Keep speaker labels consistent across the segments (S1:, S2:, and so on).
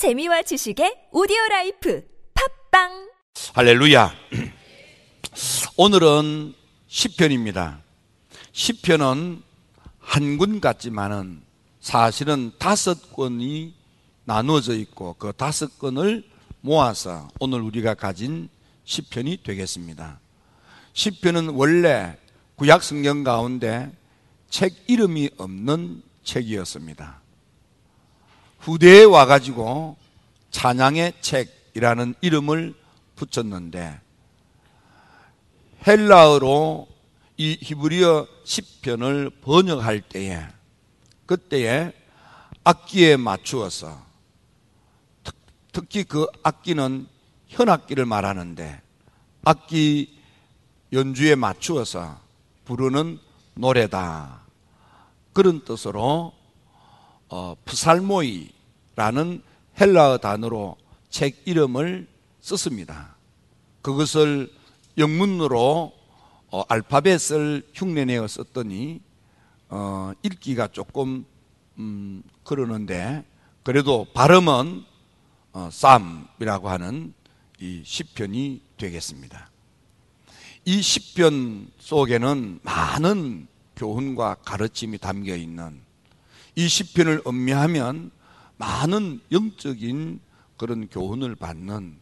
S1: 재미와 지식의 오디오 life 팟빵
S2: 할렐루야. 오늘은 시편입니다. 시편은 한권 같지만은 사실은 다섯 권이 나누어져 있고 그 다섯 권을 모아서 오늘 우리가 가진 시편이 되겠습니다. 시편은 원래 구약 성경 가운데 책 이름이 없는 책이었습니다. 후대에 와가지고 찬양의 책이라는 이름을 붙였는데 헬라어로 이 히브리어 시편을 번역할 때에 그때에 악기에 맞추어서 특, 히 그 악기는 현악기를 말하는데 악기 연주에 맞추어서 부르는 노래다. 그런 뜻으로 어, 프살모이 라는 헬라어 단어로 책 이름을 썼습니다. 그것을 영문으로 어, 알파벳을 흉내내어 썼더니 어, 읽기가 조금 음, 그러는데 그래도 발음은 어, 쌈이라고 하는 이 시편이 되겠습니다. 이 시편 속에는 많은 교훈과 가르침이 담겨 있는 이 시편을 음미하면 많은 영적인 그런 교훈을 받는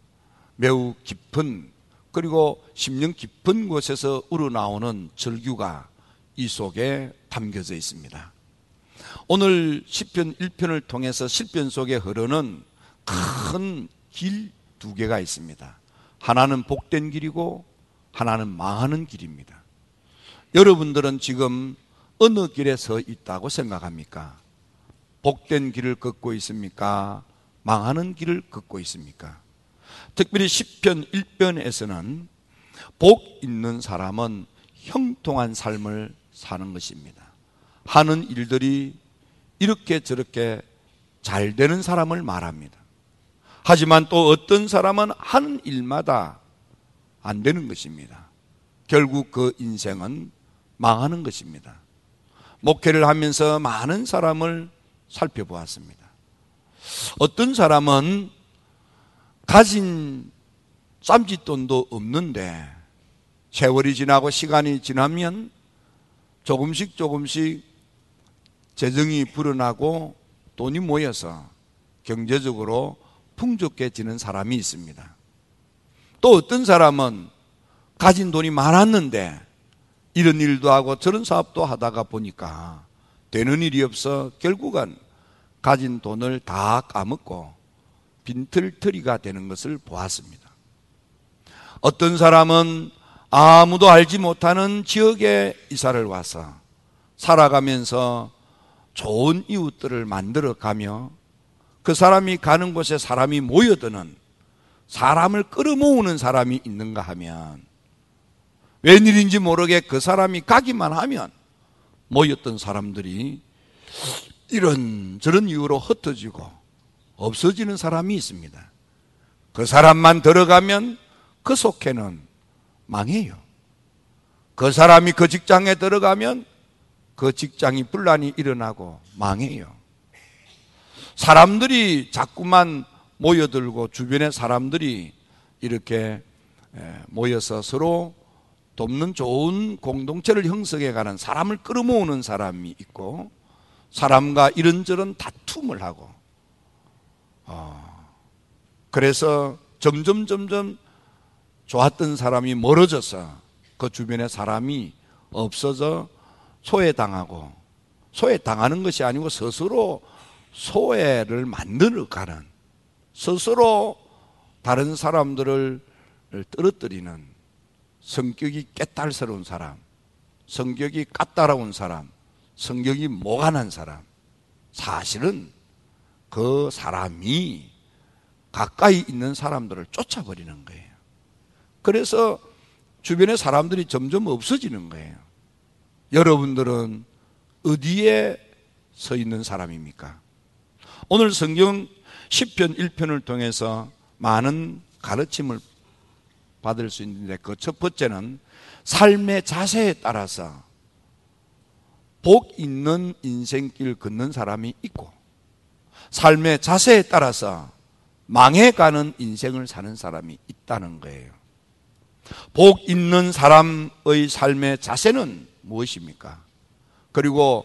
S2: 매우 깊은 그리고 심령 깊은 곳에서 우러나오는 절규가 이 속에 담겨져 있습니다. 오늘 시편 1편을 통해서 시편 속에 흐르는 큰 길 두 개가 있습니다. 하나는 복된 길이고 하나는 망하는 길입니다. 여러분들은 지금 어느 길에 서 있다고 생각합니까? 복된 길을 걷고 있습니까? 망하는 길을 걷고 있습니까? 특별히 10편 1편에서는 복 있는 사람은 형통한 삶을 사는 것입니다. 하는 일들이 이렇게 저렇게 잘 되는 사람을 말합니다. 하지만 또 어떤 사람은 하는 일마다 안 되는 것입니다. 결국 그 인생은 망하는 것입니다. 목회를 하면서 많은 사람을 살펴보았습니다. 어떤 사람은 가진 쌈짓돈도 없는데 세월이 지나고 시간이 지나면 조금씩 조금씩 재정이 불어나고 돈이 모여서 경제적으로 풍족해지는 사람이 있습니다. 또 어떤 사람은 가진 돈이 많았는데 이런 일도 하고 저런 사업도 하다가 보니까 되는 일이 없어 결국은 가진 돈을 다 까먹고 빈털터리가 되는 것을 보았습니다. 어떤 사람은 아무도 알지 못하는 지역에 이사를 와서 살아가면서 좋은 이웃들을 만들어 가며 그 사람이 가는 곳에 사람이 모여드는 사람을 끌어모으는 사람이 있는가 하면 웬일인지 모르게 그 사람이 가기만 하면 모였던 사람들이 이런 저런 이유로 흩어지고 없어지는 사람이 있습니다. 그 사람만 들어가면 그 속해는 망해요. 그 사람이 그 직장에 들어가면 그 직장이 분란이 일어나고 망해요. 사람들이 자꾸만 모여들고 주변의 사람들이 이렇게 모여서 서로 돕는 좋은 공동체를 형성해 가는 사람을 끌어모으는 사람이 있고 사람과 이런저런 다툼을 하고 어, 그래서 점점 점점 좋았던 사람이 멀어져서 그 주변에 사람이 없어져 소외당하고 소외당하는 것이 아니고 스스로 소외를 만들어 가는 스스로 다른 사람들을 떨어뜨리는 성격이 깨딸스러운 사람, 성격이 까다로운 사람, 성격이 모간한 사람. 사실은 그 사람이 가까이 있는 사람들을 쫓아버리는 거예요. 그래서 주변의 사람들이 점점 없어지는 거예요. 여러분들은 어디에 서 있는 사람입니까? 오늘 성경 10편 1편을 통해서 많은 가르침을 받을 수 있는데 그 첫 번째는 삶의 자세에 따라서 복 있는 인생길 걷는 사람이 있고 삶의 자세에 따라서 망해가는 인생을 사는 사람이 있다는 거예요. 복 있는 사람의 삶의 자세는 무엇입니까? 그리고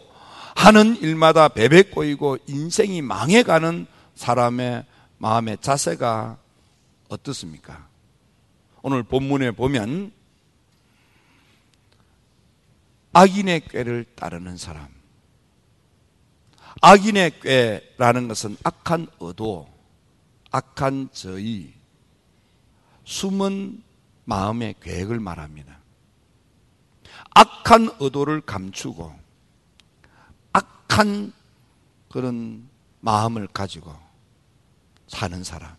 S2: 하는 일마다 베베 꼬이고 인생이 망해가는 사람의 마음의 자세가 어떻습니까? 오늘 본문에 보면 악인의 꾀를 따르는 사람. 악인의 꾀라는 것은 악한 의도, 악한 저의, 숨은 마음의 계획을 말합니다. 악한 의도를 감추고 악한 그런 마음을 가지고 사는 사람.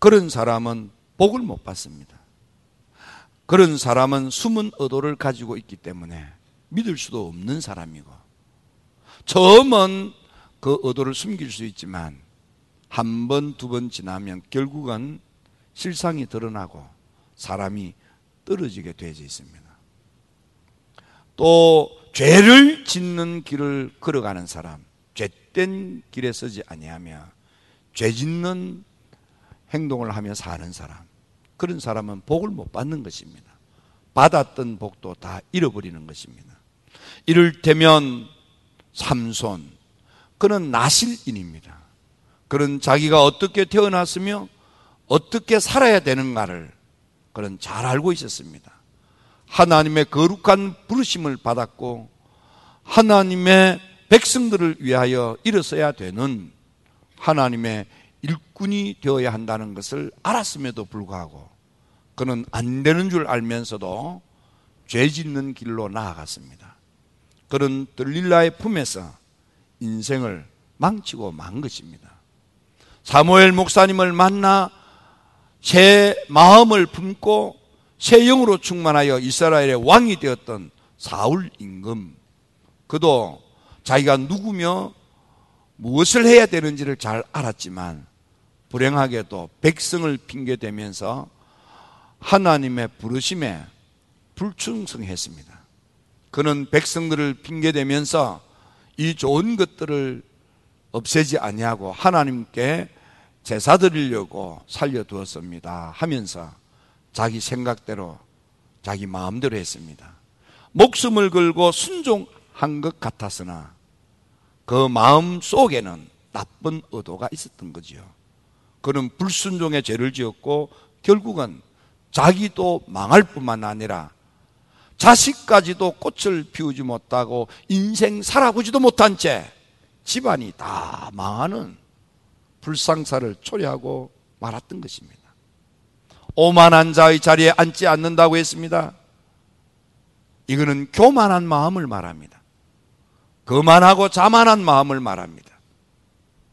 S2: 그런 사람은 복을 못 받습니다. 그런 사람은 숨은 의도를 가지고 있기 때문에 믿을 수도 없는 사람이고 처음은 그 의도를 숨길 수 있지만 한 번, 두 번 지나면 결국은 실상이 드러나고 사람이 떨어지게 되어 있습니다. 또 죄를 짓는 길을 걸어가는 사람, 죄된 길에 서지 아니하며 죄 짓는 행동을 하며 사는 사람, 그런 사람은 복을 못 받는 것입니다. 받았던 복도 다 잃어버리는 것입니다. 이를테면 삼손, 그는 나실인입니다. 그는 자기가 어떻게 태어났으며 어떻게 살아야 되는가를 그는 잘 알고 있었습니다. 하나님의 거룩한 부르심을 받았고 하나님의 백성들을 위하여 일어서야 되는 하나님의 일꾼이 되어야 한다는 것을 알았음에도 불구하고 그는 안 되는 줄 알면서도 죄 짓는 길로 나아갔습니다. 그는 들릴라의 품에서 인생을 망치고 만 것입니다. 사무엘 목사님을 만나 새 마음을 품고 새 영으로 충만하여 이스라엘의 왕이 되었던 사울 임금 그도 자기가 누구며 무엇을 해야 되는지를 잘 알았지만 불행하게도 백성을 핑계대면서 하나님의 부르심에 불충성했습니다. 그는 백성들을 핑계대면서 이 좋은 것들을 없애지 아니하고 하나님께 제사 드리려고 살려두었습니다. 하면서 자기 생각대로 자기 마음대로 했습니다. 목숨을 걸고 순종한 것 같았으나 그 마음 속에는 나쁜 의도가 있었던 거지요. 그는 불순종의 죄를 지었고 결국은 자기도 망할 뿐만 아니라 자식까지도 꽃을 피우지 못하고 인생 살아보지도 못한 채 집안이 다 망하는 불상사를 초래하고 말았던 것입니다. 오만한 자의 자리에 앉지 않는다고 했습니다. 이거는 교만한 마음을 말합니다. 거만하고 자만한 마음을 말합니다.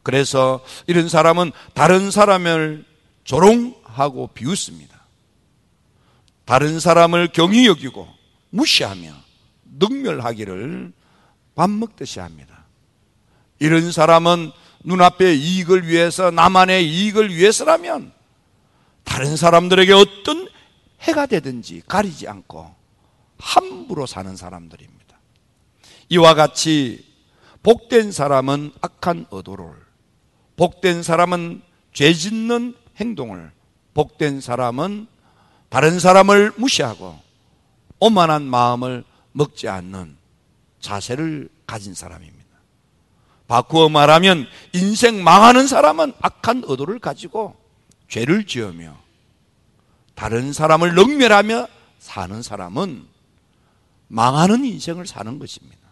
S2: 그래서 이런 사람은 다른 사람을 조롱하고 비웃습니다. 다른 사람을 경히 여기고 무시하며 능멸하기를 밥 먹듯이 합니다. 이런 사람은 눈앞의 이익을 위해서 나만의 이익을 위해서라면 다른 사람들에게 어떤 해가 되든지 가리지 않고 함부로 사는 사람들입니다. 이와 같이 복된 사람은 악한 의도를, 복된 사람은 죄 짓는 행동을, 복된 사람은 다른 사람을 무시하고 오만한 마음을 먹지 않는 자세를 가진 사람입니다. 바꾸어 말하면 인생 망하는 사람은 악한 의도를 가지고 죄를 지으며 다른 사람을 능멸하며 사는 사람은 망하는 인생을 사는 것입니다.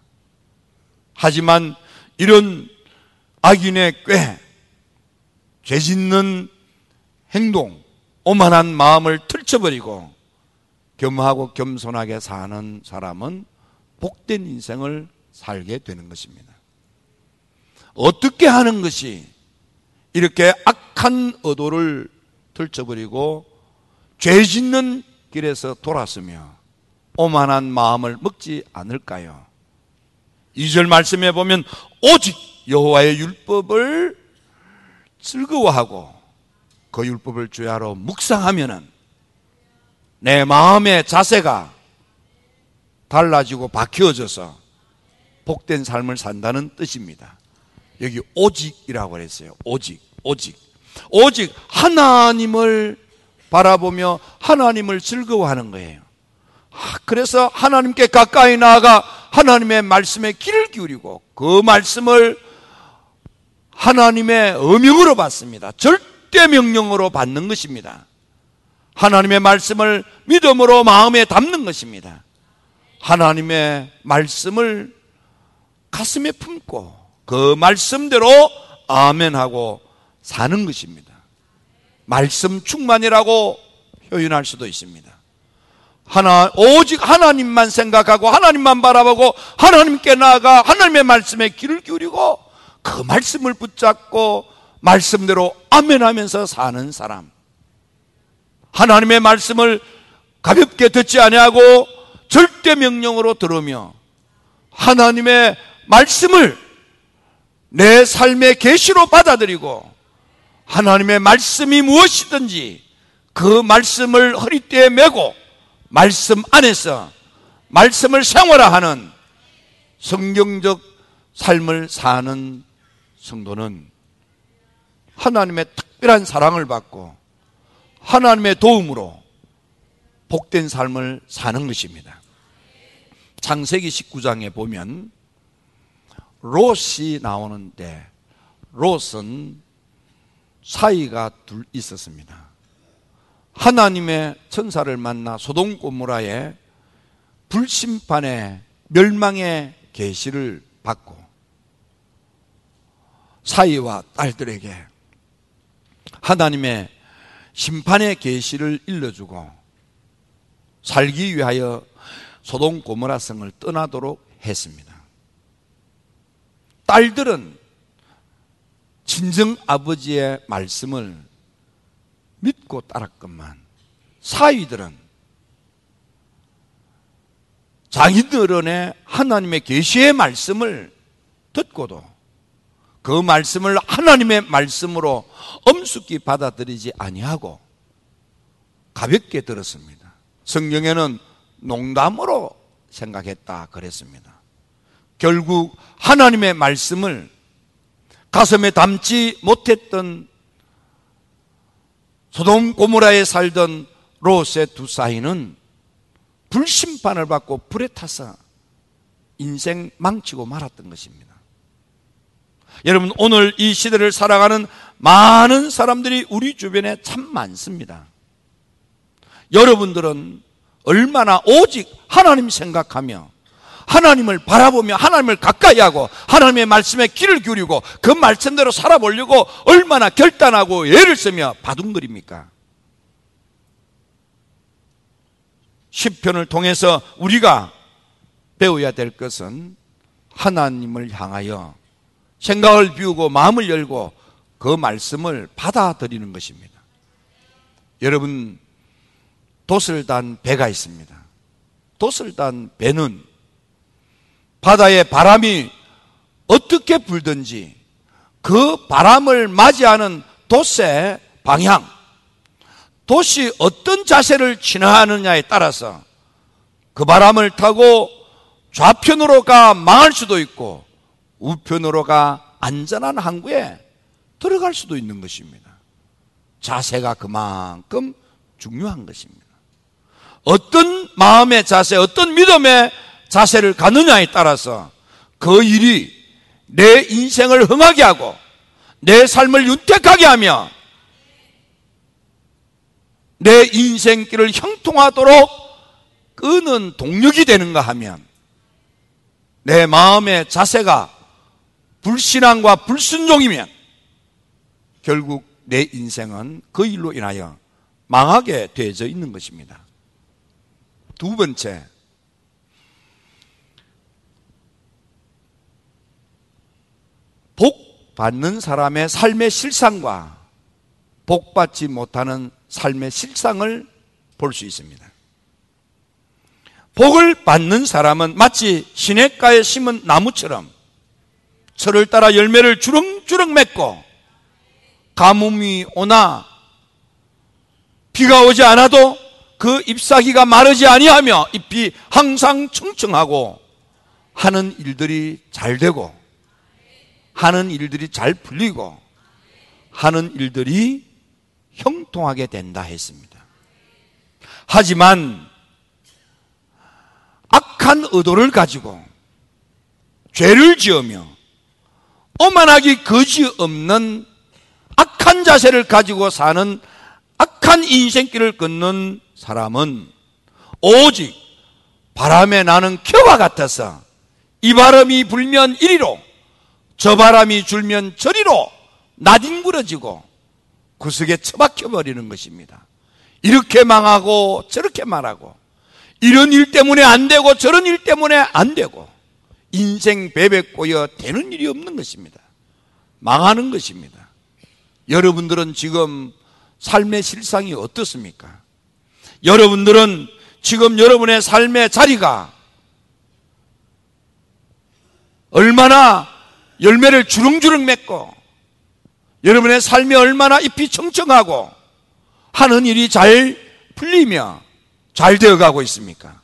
S2: 하지만 이런 악인의 꾀, 죄 짓는 행동, 오만한 마음을 틀쳐버리고 겸하고 겸손하게 사는 사람은 복된 인생을 살게 되는 것입니다. 어떻게 하는 것이 이렇게 악한 의도를 들쳐버리고 죄 짓는 길에서 돌았으며 오만한 마음을 먹지 않을까요? 2절 말씀에 보면 오직 여호와의 율법을 즐거워하고 그 율법을 주야로 묵상하면은 내 마음의 자세가 달라지고 바뀌어져서 복된 삶을 산다는 뜻입니다. 여기 오직이라고 그랬어요. 오직, 오직. 오직 하나님을 바라보며 하나님을 즐거워하는 거예요. 아, 그래서 하나님께 가까이 나아가 하나님의 말씀에 귀를 기울이고 그 말씀을 하나님의 어명으로 받습니다. 절대 명령으로 받는 것입니다. 하나님의 말씀을 믿음으로 마음에 담는 것입니다. 하나님의 말씀을 가슴에 품고 그 말씀대로 아멘하고 사는 것입니다. 말씀 충만이라고 표현할 수도 있습니다. 하나 오직 하나님만 생각하고 하나님만 바라보고 하나님께 나아가 하나님의 말씀에 귀를 기울이고 그 말씀을 붙잡고 말씀대로 아멘하면서 사는 사람. 하나님의 말씀을 가볍게 듣지 아니하고 절대 명령으로 들으며 하나님의 말씀을 내 삶의 계시로 받아들이고 하나님의 말씀이 무엇이든지 그 말씀을 허리띠에 메고 말씀 안에서 말씀을 생활화하는 성경적 삶을 사는 성도는 하나님의 특별한 사랑을 받고 하나님의 도움으로 복된 삶을 사는 것입니다. 창세기 19장에 보면 롯이 나오는데 롯은 사이가 둘 있었습니다. 하나님의 천사를 만나 소동 고모라의 불심판의 멸망의 계시를 받고 사이와 딸들에게 하나님의 심판의 계시를 일러주고 살기 위하여 소동 고모라 성을 떠나도록 했습니다. 딸들은 친정 아버지의 말씀을 믿고 따랐건만 사위들은 자기들은의 하나님의 계시의 말씀을 듣고도 그 말씀을 하나님의 말씀으로 엄숙히 받아들이지 아니하고 가볍게 들었습니다. 성경에는 농담으로 생각했다 그랬습니다. 결국 하나님의 말씀을 가슴에 담지 못했던 소돔 고모라에 살던 롯의 두 사이는 불심판을 받고 불에 타서 인생 망치고 말았던 것입니다. 여러분 오늘 이 시대를 살아가는 많은 사람들이 우리 주변에 참 많습니다. 여러분들은 얼마나 오직 하나님 생각하며 하나님을 바라보며 하나님을 가까이 하고 하나님의 말씀에 귀를 기울이고 그 말씀대로 살아보려고 얼마나 결단하고 애를 쓰며 바둥거립니까? 시편을 통해서 우리가 배워야 될 것은 하나님을 향하여 생각을 비우고 마음을 열고 그 말씀을 받아들이는 것입니다. 여러분 돛을 단 배가 있습니다. 돛을 단 배는 바다의 바람이 어떻게 불든지 그 바람을 맞이하는 돛의 방향, 돛이 어떤 자세를 취하느냐에 따라서 그 바람을 타고 좌편으로 가 망할 수도 있고 우편으로 가 안전한 항구에 들어갈 수도 있는 것입니다. 자세가 그만큼 중요한 것입니다. 어떤 마음의 자세, 어떤 믿음의 자세를 갖느냐에 따라서 그 일이 내 인생을 흥하게 하고 내 삶을 윤택하게 하며 내 인생길을 형통하도록 끄는 동력이 되는가 하면 내 마음의 자세가 불신앙과 불순종이면 결국 내 인생은 그 일로 인하여 망하게 되어져 있는 것입니다. 두 번째, 복 받는 사람의 삶의 실상과 복 받지 못하는 삶의 실상을 볼 수 있습니다. 복을 받는 사람은 마치 시냇가에 심은 나무처럼 철을 따라 열매를 주렁주렁 맺고 가뭄이 오나 비가 오지 않아도 그 잎사귀가 마르지 아니하며 잎이 항상 청청하고 하는 일들이 잘 되고 하는 일들이 잘 풀리고 하는 일들이 형통하게 된다 했습니다. 하지만 악한 의도를 가지고 죄를 지으며 오만하기 거지 없는 악한 자세를 가지고 사는 악한 인생길을 걷는 사람은 오직 바람에 나는 겨와 같아서 이 바람이 불면 이리로 저 바람이 줄면 저리로 나뒹굴어지고 구석에 처박혀 버리는 것입니다. 이렇게 망하고 저렇게 말하고 이런 일 때문에 안 되고 저런 일 때문에 안 되고 인생 베베꼬여 되는 일이 없는 것입니다. 망하는 것입니다. 여러분들은 지금 삶의 실상이 어떻습니까? 여러분들은 지금 여러분의 삶의 자리가 얼마나 열매를 주렁주렁 맺고 여러분의 삶이 얼마나 잎이 청청하고 하는 일이 잘 풀리며 잘 되어가고 있습니까?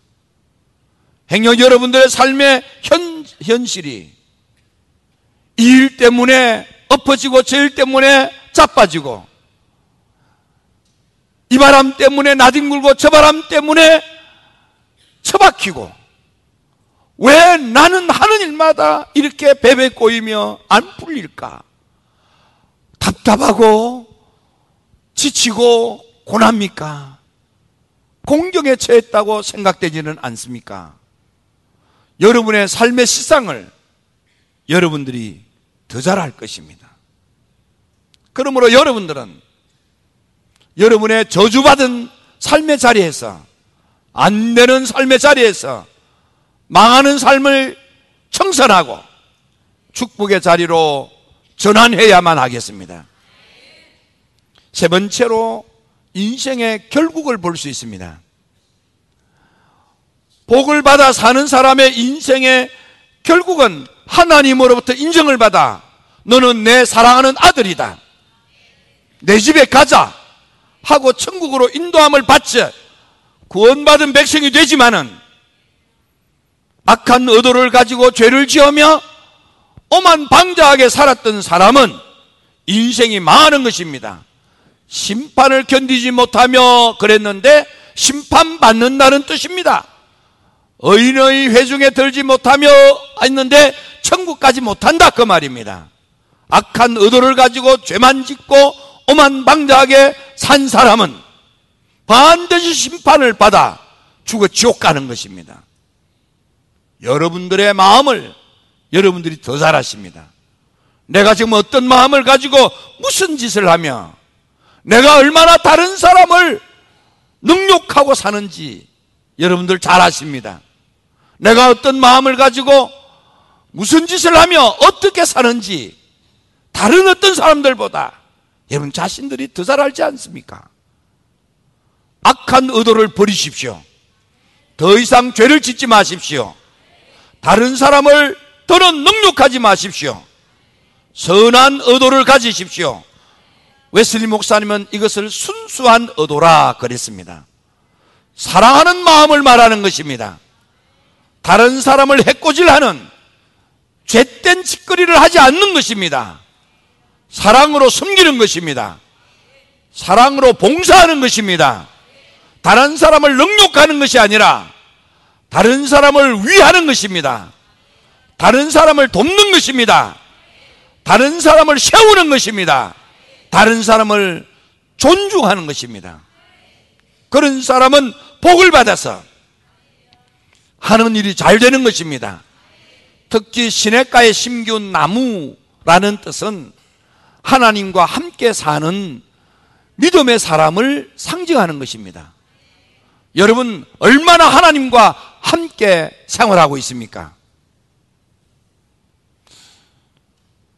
S2: 행여 여러분들의 삶의 현, 현실이 이일 때문에 엎어지고 저 일 때문에 자빠지고 이 바람 때문에 나뒹굴고 저 바람 때문에 처박히고 왜 나는 하는 일마다 이렇게 베베 꼬이며 안 풀릴까? 답답하고 지치고 고납니까? 공경에 처했다고 생각되지는 않습니까? 여러분의 삶의 실상을 여러분들이 더 잘할 것입니다. 그러므로 여러분들은 여러분의 저주받은 삶의 자리에서 안 되는 삶의 자리에서 망하는 삶을 청산하고 축복의 자리로 전환해야만 하겠습니다. 세 번째로 인생의 결국을 볼 수 있습니다. 복을 받아 사는 사람의 인생의 결국은 하나님으로부터 인정을 받아 너는 내 사랑하는 아들이다. 내 집에 가자 하고 천국으로 인도함을 받지 구원받은 백성이 되지만은 악한 의도를 가지고 죄를 지으며 오만 방자하게 살았던 사람은 인생이 망하는 것입니다. 심판을 견디지 못하며 그랬는데 심판받는다는 뜻입니다. 의인의 회중에 들지 못하며 했는데 천국까지 못한다 그 말입니다. 악한 의도를 가지고 죄만 짓고 오만 방자하게 산 사람은 반드시 심판을 받아 죽어 지옥 가는 것입니다. 여러분들의 마음을 여러분들이 더 잘하십니다. 내가 지금 어떤 마음을 가지고 무슨 짓을 하며 내가 얼마나 다른 사람을 능욕하고 사는지 여러분들 잘 아십니다. 내가 어떤 마음을 가지고 무슨 짓을 하며 어떻게 사는지 다른 어떤 사람들보다 여러분 자신들이 더 잘 알지 않습니까? 악한 의도를 버리십시오. 더 이상 죄를 짓지 마십시오. 다른 사람을 더는 능욕하지 마십시오. 선한 의도를 가지십시오. 웨슬리 목사님은 이것을 순수한 의도라 그랬습니다. 사랑하는 마음을 말하는 것입니다. 다른 사람을 해코질하는 죄된 짓거리를 하지 않는 것입니다. 사랑으로 섬기는 것입니다. 사랑으로 봉사하는 것입니다. 다른 사람을 능욕하는 것이 아니라 다른 사람을 위하는 것입니다. 다른 사람을 돕는 것입니다. 다른 사람을 세우는 것입니다. 다른 사람을 존중하는 것입니다. 그런 사람은 복을 받아서 하는 일이 잘 되는 것입니다. 특히 시냇가에 심기운 나무라는 뜻은 하나님과 함께 사는 믿음의 사람을 상징하는 것입니다. 여러분, 얼마나 하나님과 함께 생활하고 있습니까?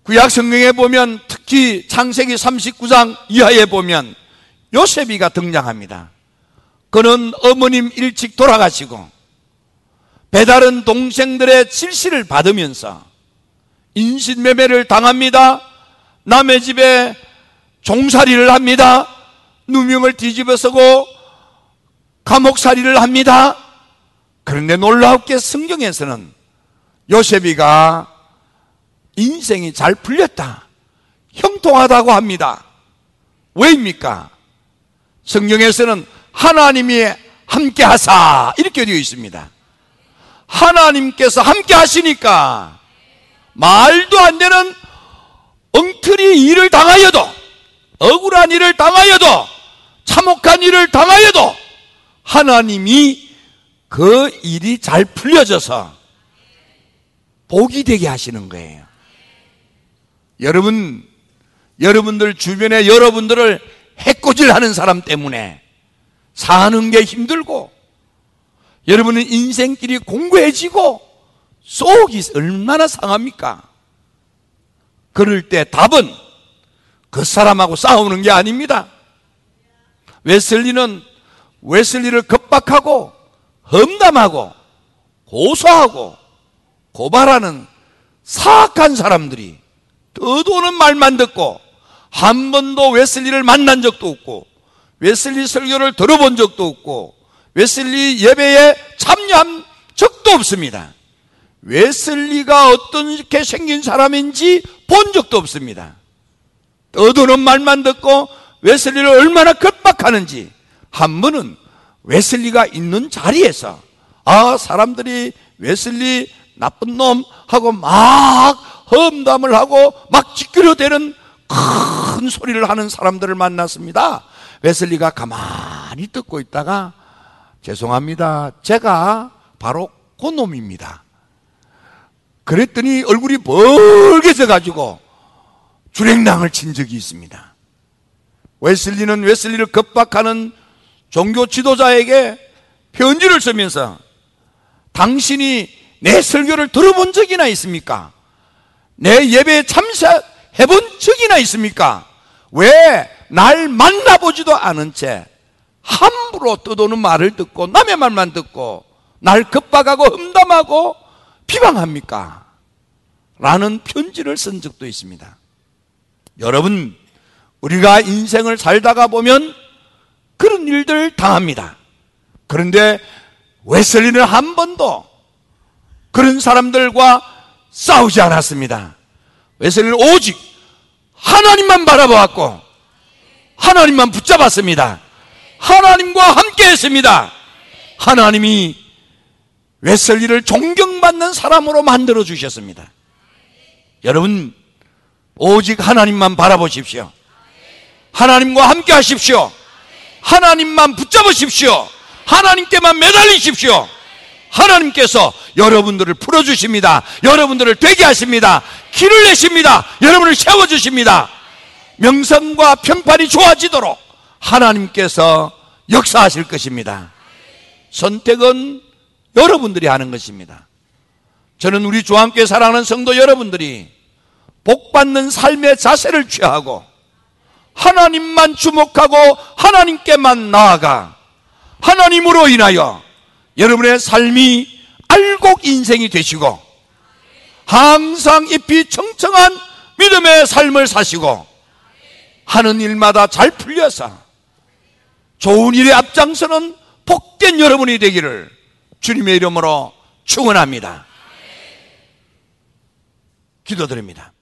S2: 구약 성경에 보면 특히 창세기 39장 이하에 보면 요셉이가 등장합니다. 그는 어머님 일찍 돌아가시고 배다른 동생들의 질시를 받으면서 인신매매를 당합니다. 남의 집에 종살이를 합니다. 누명을 뒤집어 쓰고 감옥살이를 합니다. 그런데 놀랍게 성경에서는 요셉이가 인생이 잘 풀렸다. 형통하다고 합니다. 왜입니까? 성경에서는 하나님이 함께 하사 이렇게 되어 있습니다. 하나님께서 함께 하시니까 말도 안 되는 엉터리 일을 당하여도 억울한 일을 당하여도 참혹한 일을 당하여도 하나님이 그 일이 잘 풀려져서 복이 되게 하시는 거예요. 여러분, 여러분들 주변에 여러분들을 해코질 하는 사람 때문에 사는 게 힘들고 여러분은 인생길이 공고해지고 속이 얼마나 상합니까? 그럴 때 답은 그 사람하고 싸우는 게 아닙니다. 웨슬리는 웨슬리를 겁박하고 험담하고 고소하고 고발하는 사악한 사람들이 떠도는 말만 듣고 한 번도 웨슬리를 만난 적도 없고 웨슬리 설교를 들어본 적도 없고 웨슬리 예배에 참여한 적도 없습니다. 웨슬리가 어떻게 생긴 사람인지 본 적도 없습니다. 떠도는 말만 듣고 웨슬리를 얼마나 핍박하는지 한 번은 웨슬리가 있는 자리에서 아 사람들이 웨슬리 나쁜 놈 하고 막 험담을 하고 막 찌끄려대는 큰 소리를 하는 사람들을 만났습니다. 웨슬리가 가만히 듣고 있다가 죄송합니다. 제가 바로 그 놈입니다. 그랬더니 얼굴이 벌게져 가지고 주랭랑을 친 적이 있습니다. 웨슬리는 웨슬리를 겁박하는 종교 지도자에게 편지를 쓰면서 당신이 내 설교를 들어본 적이나 있습니까? 내 예배에 참석해 본 적이나 있습니까? 왜 날 만나보지도 않은 채 함부로 떠도는 말을 듣고 남의 말만 듣고 날 겁박하고 험담하고 비방합니까? 라는 편지를 쓴 적도 있습니다. 여러분, 우리가 인생을 살다가 보면 그런 일들 당합니다. 그런데 웨슬리는 한 번도 그런 사람들과 싸우지 않았습니다. 웨슬리는 오직 하나님만 바라보았고 하나님만 붙잡았습니다. 하나님과 함께 했습니다. 하나님이 웨슬리를 존경받는 사람으로 만들어 주셨습니다. 여러분, 오직 하나님만 바라보십시오. 하나님과 함께 하십시오. 하나님만 붙잡으십시오. 하나님께만 매달리십시오. 하나님께서 여러분들을 풀어주십니다. 여러분들을 되게 하십니다. 길을 내십니다. 여러분을 세워주십니다. 명성과 평판이 좋아지도록 하나님께서 역사하실 것입니다. 선택은 여러분들이 하는 것입니다. 저는 우리 주함께 사랑하는 성도 여러분들이 복받는 삶의 자세를 취하고 하나님만 주목하고 하나님께만 나아가 하나님으로 인하여 여러분의 삶이 알곡 인생이 되시고 항상 잎이 청청한 믿음의 삶을 사시고 하는 일마다 잘 풀려서 좋은 일에 앞장서는 복된 여러분이 되기를 주님의 이름으로 축원합니다. 기도드립니다.